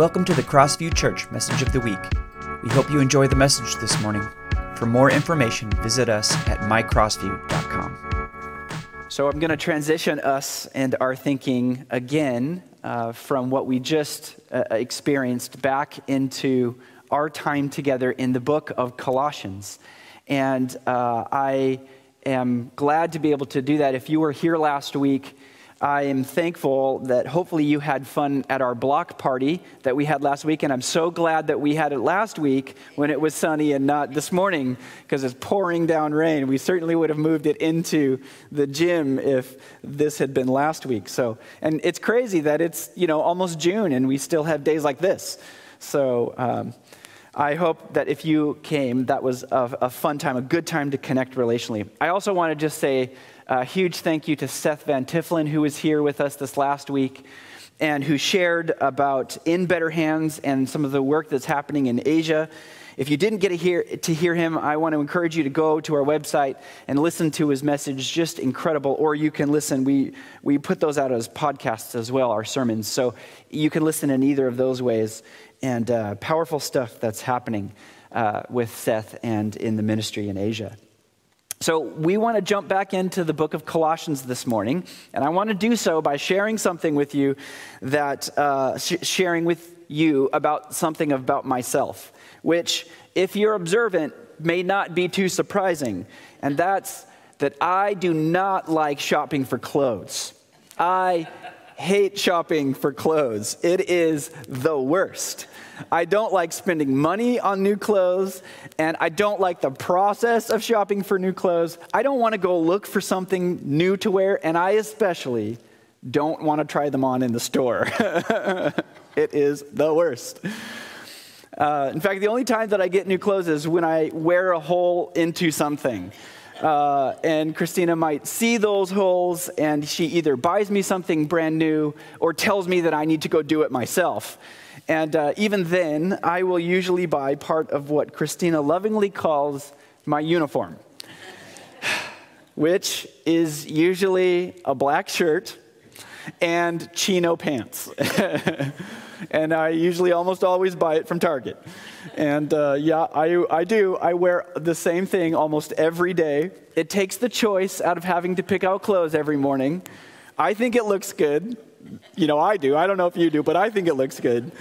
Welcome to the Crossview Church Message of the Week. We hope you enjoy the message this morning. For more information, visit us at mycrossview.com. So, I'm going to transition us and our thinking again uh, from what we just uh, experienced back into our time together in the book of Colossians. And uh, I am glad to be able to do that. If you were here last week, I am thankful that hopefully you had fun at our block party that we had last week. And I'm so glad that we had it last week when it was sunny and not this morning because it's pouring down rain. We certainly would have moved it into the gym if this had been last week. So, and it's crazy that it's, you know, almost June and we still have days like this. So, um, I hope that if you came, that was a, a, fun time, a good time to connect relationally. I also want to just say a huge thank you to Seth Van Tifflin, who was here with us this last week and who shared about In Better Hands and some of the work that's happening in Asia. If you didn't get to hear, to hear him, I want to encourage you to go to our website and listen to his message. Just incredible. Or you can listen. We, we put those out as podcasts as well, our sermons. So you can listen in either of those ways. And uh, powerful stuff that's happening uh, with Seth and in the ministry in Asia. So, we want to jump back into the book of Colossians this morning, and I want to do so by sharing something with you that, uh, sh- sharing with you about something about myself, which, if you're observant, may not be too surprising. And that's that I do not like shopping for clothes. I hate shopping for clothes, it is the worst. I don't like spending money on new clothes, and I don't like the process of shopping for new clothes. I don't want to go look for something new to wear, and I especially don't want to try them on in the store. it is the worst. Uh, in fact, the only time that I get new clothes is when I wear a hole into something. Uh, and Christina might see those holes, and she either buys me something brand new or tells me that I need to go do it myself. And uh, even then, I will usually buy part of what Christina lovingly calls my uniform, which is usually a black shirt and chino pants. and I usually almost always buy it from Target. And uh, yeah, I, I do. I wear the same thing almost every day. It takes the choice out of having to pick out clothes every morning. I think it looks good you know, I do. I don't know if you do, but I think it looks good.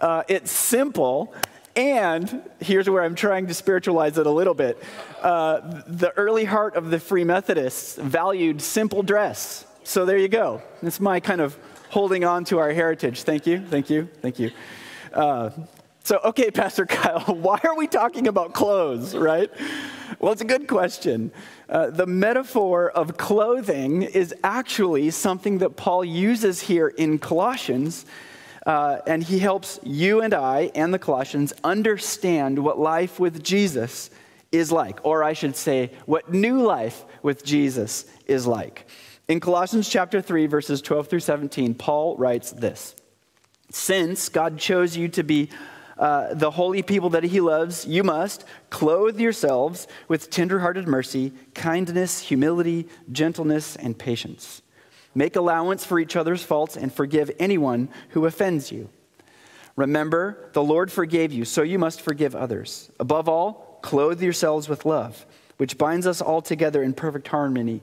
Uh, it's simple. And here's where I'm trying to spiritualize it a little bit. Uh, the early heart of the Free Methodists valued simple dress. So there you go. It's my kind of holding on to our heritage. Thank you, thank you, thank you. Uh, so, okay, Pastor Kyle, why are we talking about clothes, right? Well, it's a good question. Uh, the metaphor of clothing is actually something that Paul uses here in Colossians, uh, and he helps you and I and the Colossians understand what life with Jesus is like, or I should say, what new life with Jesus is like. In Colossians chapter 3, verses 12 through 17, Paul writes this Since God chose you to be uh, the holy people that he loves, you must clothe yourselves with tenderhearted mercy, kindness, humility, gentleness, and patience. Make allowance for each other's faults and forgive anyone who offends you. Remember, the Lord forgave you, so you must forgive others. Above all, clothe yourselves with love, which binds us all together in perfect harmony.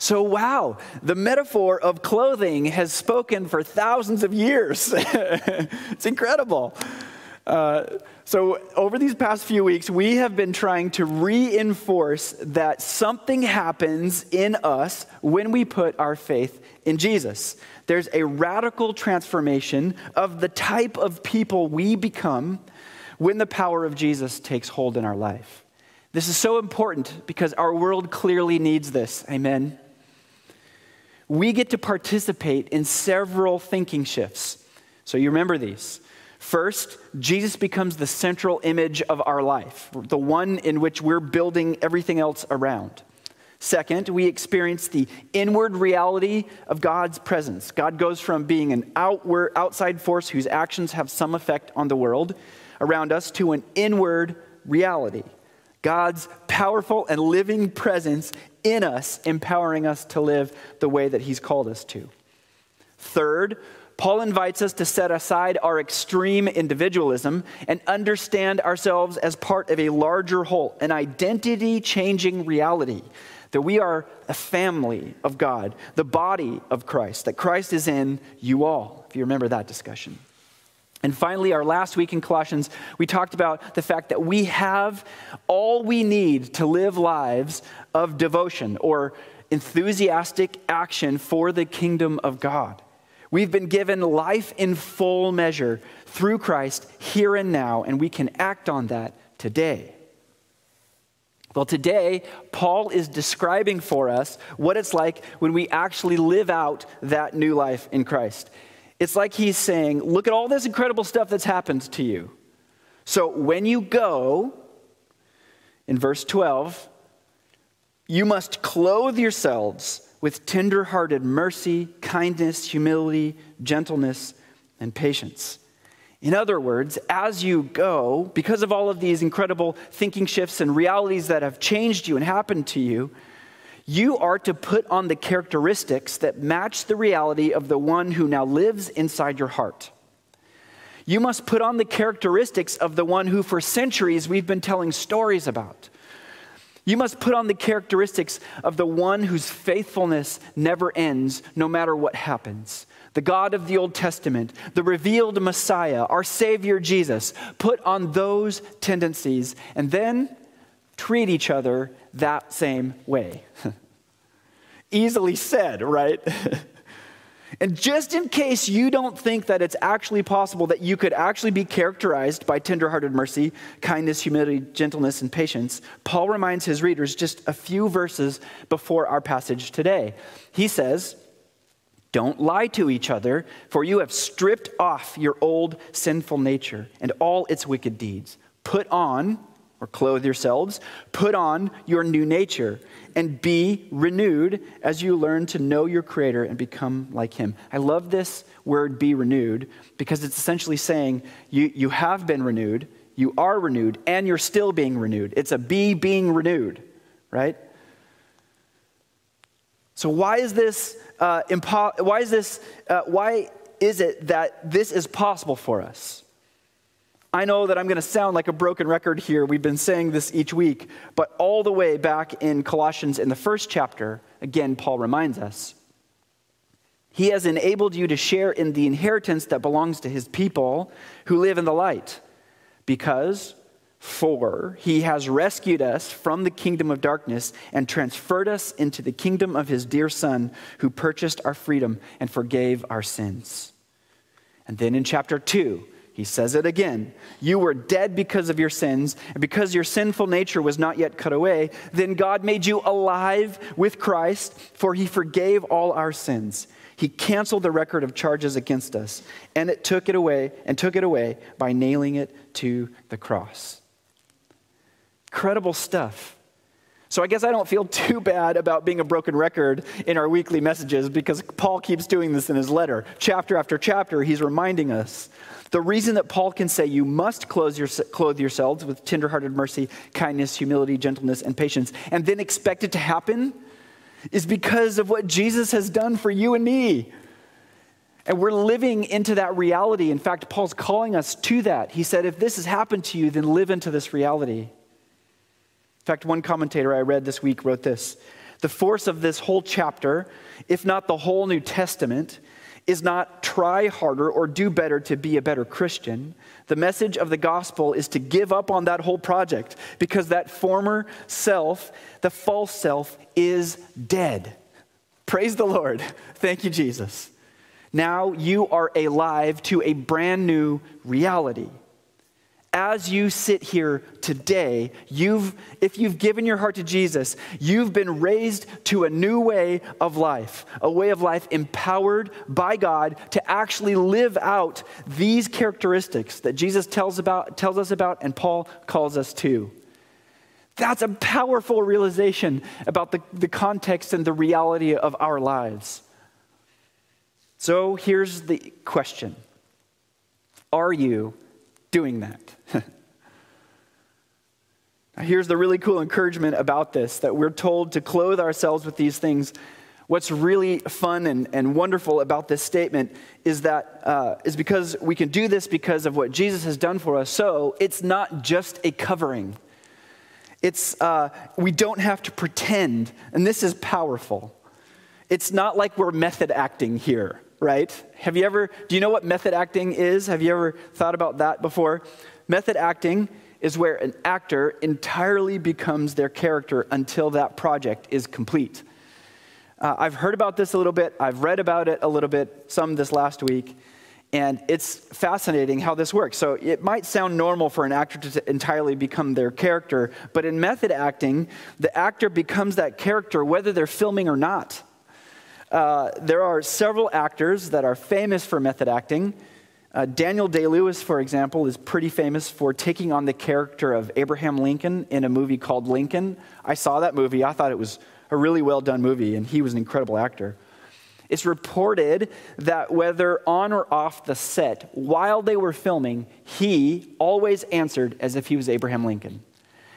So, wow, the metaphor of clothing has spoken for thousands of years. it's incredible. Uh, so, over these past few weeks, we have been trying to reinforce that something happens in us when we put our faith in Jesus. There's a radical transformation of the type of people we become when the power of Jesus takes hold in our life. This is so important because our world clearly needs this. Amen we get to participate in several thinking shifts. So you remember these. First, Jesus becomes the central image of our life, the one in which we're building everything else around. Second, we experience the inward reality of God's presence. God goes from being an outward, outside force whose actions have some effect on the world around us to an inward reality. God's powerful and living presence in us, empowering us to live the way that He's called us to. Third, Paul invites us to set aside our extreme individualism and understand ourselves as part of a larger whole, an identity changing reality that we are a family of God, the body of Christ, that Christ is in you all, if you remember that discussion. And finally, our last week in Colossians, we talked about the fact that we have all we need to live lives of devotion or enthusiastic action for the kingdom of God. We've been given life in full measure through Christ here and now, and we can act on that today. Well, today, Paul is describing for us what it's like when we actually live out that new life in Christ. It's like he's saying, Look at all this incredible stuff that's happened to you. So when you go, in verse 12, you must clothe yourselves with tenderhearted mercy, kindness, humility, gentleness, and patience. In other words, as you go, because of all of these incredible thinking shifts and realities that have changed you and happened to you, you are to put on the characteristics that match the reality of the one who now lives inside your heart. You must put on the characteristics of the one who, for centuries, we've been telling stories about. You must put on the characteristics of the one whose faithfulness never ends, no matter what happens the God of the Old Testament, the revealed Messiah, our Savior Jesus. Put on those tendencies and then treat each other that same way. Easily said, right? and just in case you don't think that it's actually possible that you could actually be characterized by tenderhearted mercy, kindness, humility, gentleness, and patience, Paul reminds his readers just a few verses before our passage today. He says, don't lie to each other, for you have stripped off your old sinful nature and all its wicked deeds. Put on, or clothe yourselves, put on your new nature and be renewed as you learn to know your Creator and become like Him. I love this word, be renewed, because it's essentially saying you, you have been renewed, you are renewed, and you're still being renewed. It's a be being renewed, right? So, why is this? Uh, impo- why is this? Uh, why is it that this is possible for us? I know that I'm going to sound like a broken record here. We've been saying this each week, but all the way back in Colossians, in the first chapter, again, Paul reminds us He has enabled you to share in the inheritance that belongs to His people who live in the light, because for he has rescued us from the kingdom of darkness and transferred us into the kingdom of his dear Son, who purchased our freedom and forgave our sins. And then in chapter 2, he says it again. You were dead because of your sins, and because your sinful nature was not yet cut away, then God made you alive with Christ, for he forgave all our sins. He canceled the record of charges against us, and it took it away, and took it away by nailing it to the cross. Incredible stuff. So I guess I don't feel too bad about being a broken record in our weekly messages because Paul keeps doing this in his letter. Chapter after chapter, he's reminding us. The reason that Paul can say you must your, clothe yourselves with tenderhearted mercy, kindness, humility, gentleness, and patience, and then expect it to happen is because of what Jesus has done for you and me. And we're living into that reality. In fact, Paul's calling us to that. He said, if this has happened to you, then live into this reality fact, one commentator I read this week wrote this The force of this whole chapter, if not the whole New Testament, is not try harder or do better to be a better Christian. The message of the gospel is to give up on that whole project because that former self, the false self, is dead. Praise the Lord. Thank you, Jesus. Now you are alive to a brand new reality. As you sit here today, you've, if you've given your heart to Jesus, you've been raised to a new way of life, a way of life empowered by God to actually live out these characteristics that Jesus tells, about, tells us about and Paul calls us to. That's a powerful realization about the, the context and the reality of our lives. So here's the question Are you doing that? here's the really cool encouragement about this that we're told to clothe ourselves with these things. What's really fun and, and wonderful about this statement is that uh, is because we can do this because of what Jesus has done for us. So it's not just a covering. It's uh, we don't have to pretend, and this is powerful. It's not like we're method acting here right? Have you ever, do you know what method acting is? Have you ever thought about that before? Method acting is where an actor entirely becomes their character until that project is complete. Uh, I've heard about this a little bit, I've read about it a little bit, some this last week, and it's fascinating how this works. So it might sound normal for an actor to entirely become their character, but in method acting, the actor becomes that character whether they're filming or not. Uh, there are several actors that are famous for method acting. Uh, Daniel Day Lewis, for example, is pretty famous for taking on the character of Abraham Lincoln in a movie called Lincoln. I saw that movie. I thought it was a really well done movie, and he was an incredible actor. It's reported that whether on or off the set, while they were filming, he always answered as if he was Abraham Lincoln.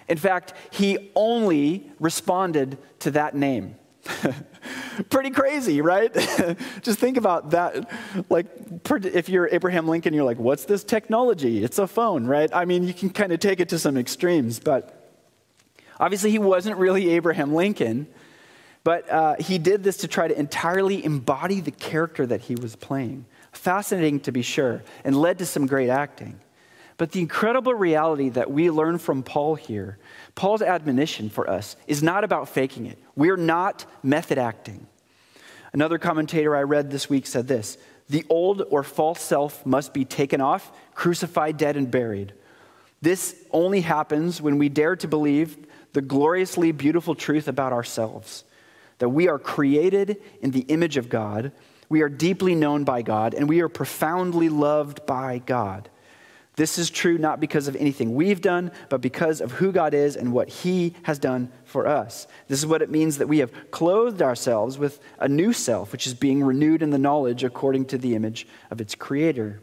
In fact, he only responded to that name. Pretty crazy, right? Just think about that. Like, if you're Abraham Lincoln, you're like, what's this technology? It's a phone, right? I mean, you can kind of take it to some extremes, but obviously he wasn't really Abraham Lincoln, but uh, he did this to try to entirely embody the character that he was playing. Fascinating to be sure, and led to some great acting. But the incredible reality that we learn from Paul here, Paul's admonition for us, is not about faking it. We're not method acting. Another commentator I read this week said this The old or false self must be taken off, crucified, dead, and buried. This only happens when we dare to believe the gloriously beautiful truth about ourselves that we are created in the image of God, we are deeply known by God, and we are profoundly loved by God. This is true not because of anything we've done, but because of who God is and what He has done for us. This is what it means that we have clothed ourselves with a new self, which is being renewed in the knowledge according to the image of its Creator.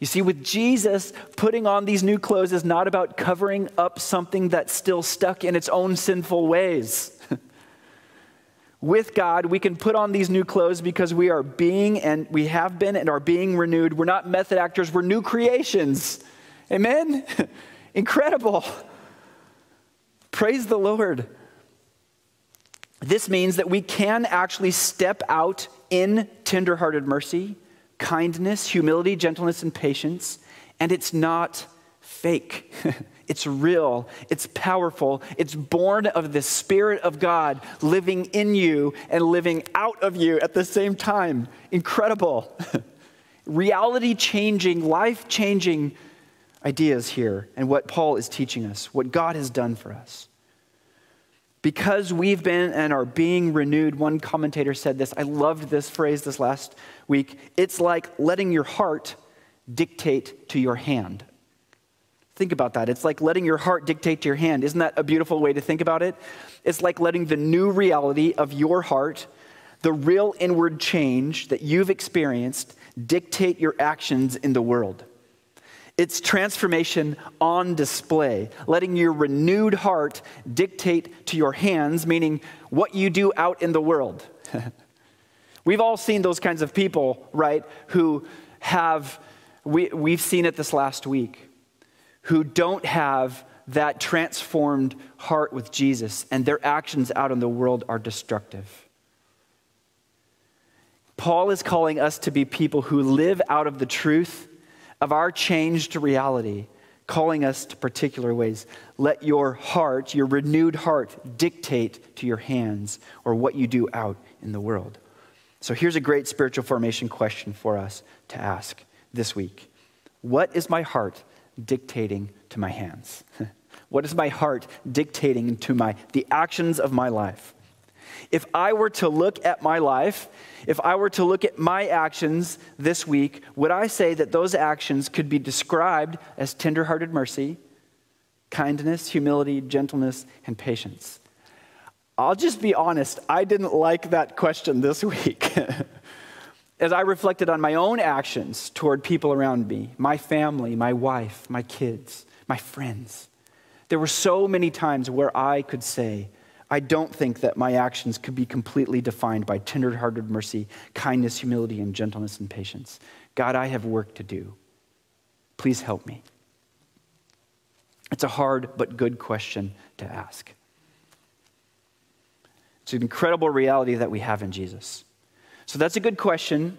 You see, with Jesus, putting on these new clothes is not about covering up something that's still stuck in its own sinful ways. With God, we can put on these new clothes because we are being and we have been and are being renewed. We're not method actors, we're new creations. Amen? Incredible. Praise the Lord. This means that we can actually step out in tenderhearted mercy, kindness, humility, gentleness, and patience, and it's not fake. It's real, it's powerful, it's born of the Spirit of God living in you and living out of you at the same time. Incredible. Reality changing, life changing ideas here, and what Paul is teaching us, what God has done for us. Because we've been and are being renewed, one commentator said this. I loved this phrase this last week. It's like letting your heart dictate to your hand. Think about that. It's like letting your heart dictate to your hand. Isn't that a beautiful way to think about it? It's like letting the new reality of your heart, the real inward change that you've experienced, dictate your actions in the world. It's transformation on display, letting your renewed heart dictate to your hands, meaning what you do out in the world. We've all seen those kinds of people, right, who have, we, we've seen it this last week who don't have that transformed heart with Jesus, and their actions out in the world are destructive. Paul is calling us to be people who live out of the truth of our changed reality, calling us to particular ways. Let your heart, your renewed heart, dictate to your hands or what you do out in the world. So here's a great spiritual formation question for us to ask this week What is my heart dictating to my hands? what is my heart dictating to my the actions of my life? If I were to look at my life, if I were to look at my actions this week, would I say that those actions could be described as tenderhearted mercy, kindness, humility, gentleness, and patience? I'll just be honest, I didn't like that question this week. As I reflected on my own actions toward people around me, my family, my wife, my kids, my friends, there were so many times where I could say, I don't think that my actions could be completely defined by tenderhearted mercy, kindness, humility, and gentleness and patience. God, I have work to do. Please help me. It's a hard but good question to ask. It's an incredible reality that we have in Jesus. So that's a good question.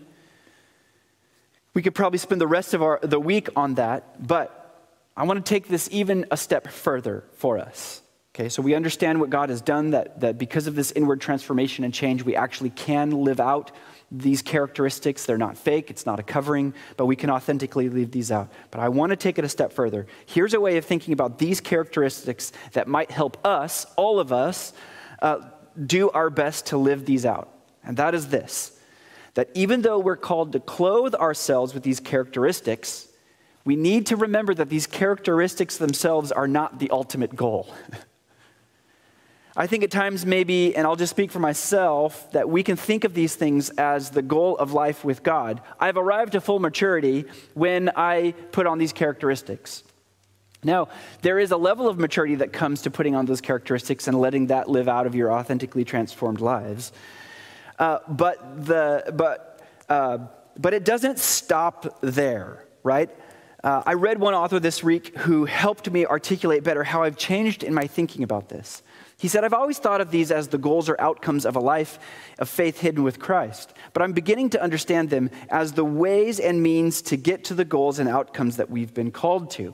We could probably spend the rest of our, the week on that, but I want to take this even a step further for us. Okay, so we understand what God has done, that, that because of this inward transformation and change, we actually can live out these characteristics. They're not fake, it's not a covering, but we can authentically leave these out. But I want to take it a step further. Here's a way of thinking about these characteristics that might help us, all of us, uh, do our best to live these out. And that is this that even though we're called to clothe ourselves with these characteristics, we need to remember that these characteristics themselves are not the ultimate goal. I think at times, maybe, and I'll just speak for myself, that we can think of these things as the goal of life with God. I've arrived to full maturity when I put on these characteristics. Now, there is a level of maturity that comes to putting on those characteristics and letting that live out of your authentically transformed lives. Uh, but, the, but, uh, but it doesn't stop there, right? Uh, I read one author this week who helped me articulate better how I've changed in my thinking about this. He said, I've always thought of these as the goals or outcomes of a life of faith hidden with Christ, but I'm beginning to understand them as the ways and means to get to the goals and outcomes that we've been called to.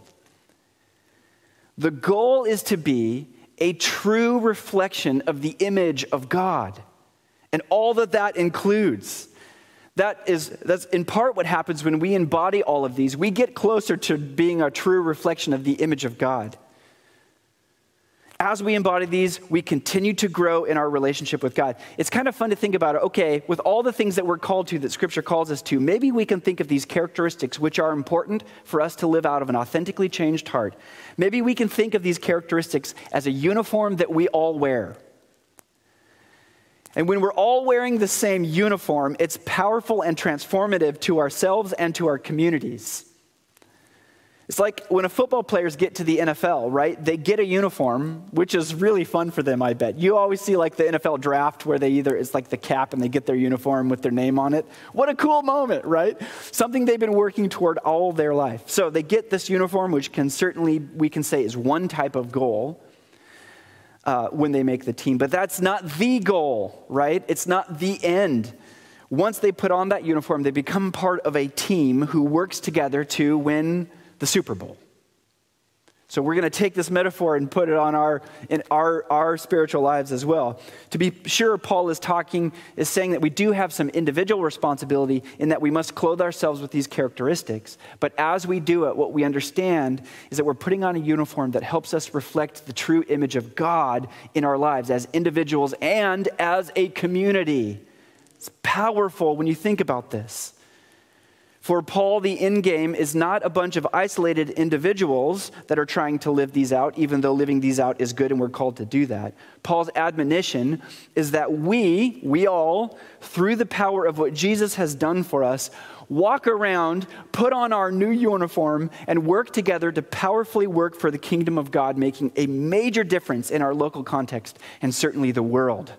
The goal is to be a true reflection of the image of God and all that that includes. That is, that's in part what happens when we embody all of these. We get closer to being a true reflection of the image of God as we embody these, we continue to grow in our relationship with God. It's kind of fun to think about. Okay, with all the things that we're called to, that Scripture calls us to, maybe we can think of these characteristics which are important for us to live out of an authentically changed heart. Maybe we can think of these characteristics as a uniform that we all wear. And when we're all wearing the same uniform, it's powerful and transformative to ourselves and to our communities. It's like when a football players get to the NFL, right? They get a uniform, which is really fun for them, I bet. You always see like the NFL draft where they either, it's like the cap and they get their uniform with their name on it. What a cool moment, right? Something they've been working toward all their life. So they get this uniform, which can certainly, we can say, is one type of goal. Uh, when they make the team, but that's not the goal, right? It's not the end. Once they put on that uniform, they become part of a team who works together to win the Super Bowl. So we're going to take this metaphor and put it on our in our, our spiritual lives as well. To be sure, Paul is talking, is saying that we do have some individual responsibility in that we must clothe ourselves with these characteristics. But as we do it, what we understand is that we're putting on a uniform that helps us reflect the true image of God in our lives as individuals and as a community. It's powerful when you think about this. For Paul, the end game is not a bunch of isolated individuals that are trying to live these out, even though living these out is good and we're called to do that. Paul's admonition is that we, we all, through the power of what Jesus has done for us, walk around, put on our new uniform, and work together to powerfully work for the kingdom of God, making a major difference in our local context and certainly the world.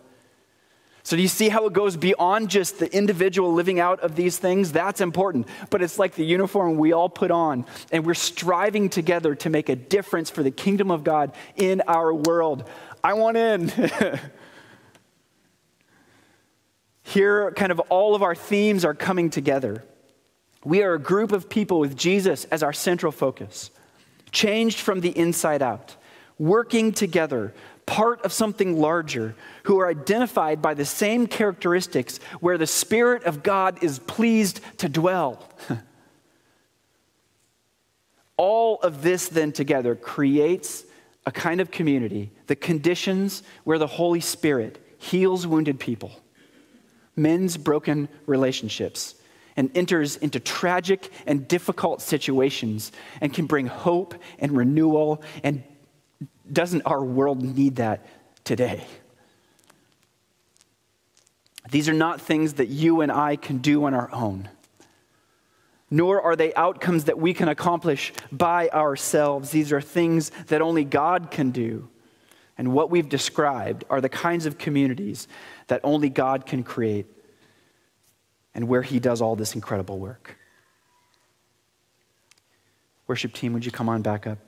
So, do you see how it goes beyond just the individual living out of these things? That's important. But it's like the uniform we all put on, and we're striving together to make a difference for the kingdom of God in our world. I want in. Here, kind of all of our themes are coming together. We are a group of people with Jesus as our central focus, changed from the inside out, working together part of something larger, who are identified by the same characteristics where the Spirit of God is pleased to dwell. All of this then together creates a kind of community, the conditions where the Holy Spirit heals wounded people, mends broken relationships, and enters into tragic and difficult situations and can bring hope and renewal. And doesn't our world need that today? These are not things that you and I can do on our own, nor are they outcomes that we can accomplish by ourselves. These are things that only God can do. And what we've described are the kinds of communities that only God can create and where He does all this incredible work. Worship team, would you come on back up?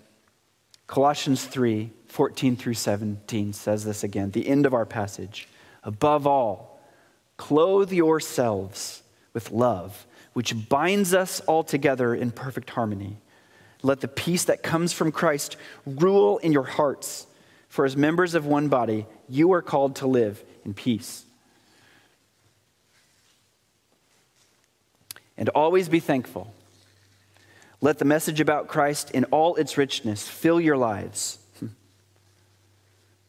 Colossians 3 14 through 17 says this again, the end of our passage. Above all, clothe yourselves with love, which binds us all together in perfect harmony. Let the peace that comes from Christ rule in your hearts. For as members of one body, you are called to live in peace. and always be thankful. Let the message about Christ in all its richness fill your lives.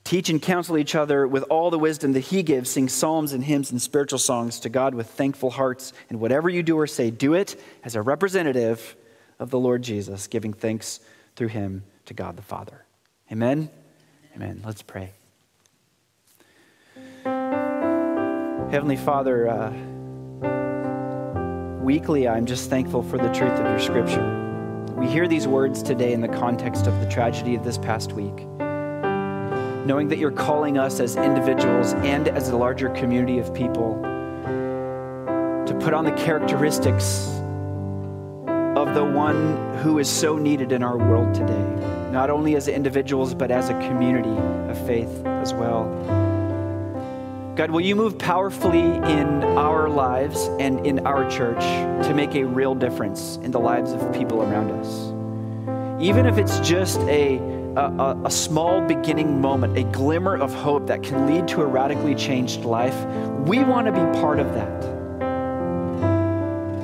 Teach and counsel each other with all the wisdom that He gives. Sing psalms and hymns and spiritual songs to God with thankful hearts. And whatever you do or say, do it as a representative of the Lord Jesus, giving thanks through Him to God the Father. Amen? Amen. Let's pray. Heavenly Father, uh, weekly, I'm just thankful for the truth of your scripture. We hear these words today in the context of the tragedy of this past week. Knowing that you're calling us as individuals and as a larger community of people to put on the characteristics of the one who is so needed in our world today, not only as individuals, but as a community of faith as well. God, will you move powerfully in our lives and in our church to make a real difference in the lives of people around us? Even if it's just a, a, a, small beginning moment, a glimmer of hope that can lead to a radically changed life, we want to be part of that.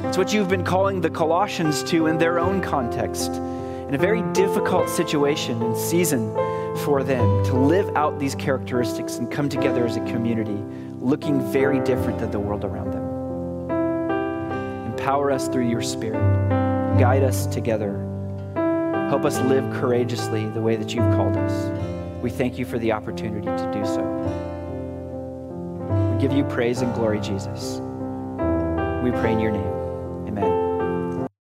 It's what you've been calling the Colossians to in their own context, in a very difficult situation and season for them to live out these characteristics and come together as a community looking very different than the world around them. Empower us through your Spirit. Guide us together. Help us live courageously the way that you've called us. We thank you for the opportunity to do so. We give you praise and glory, Jesus. We pray in your name.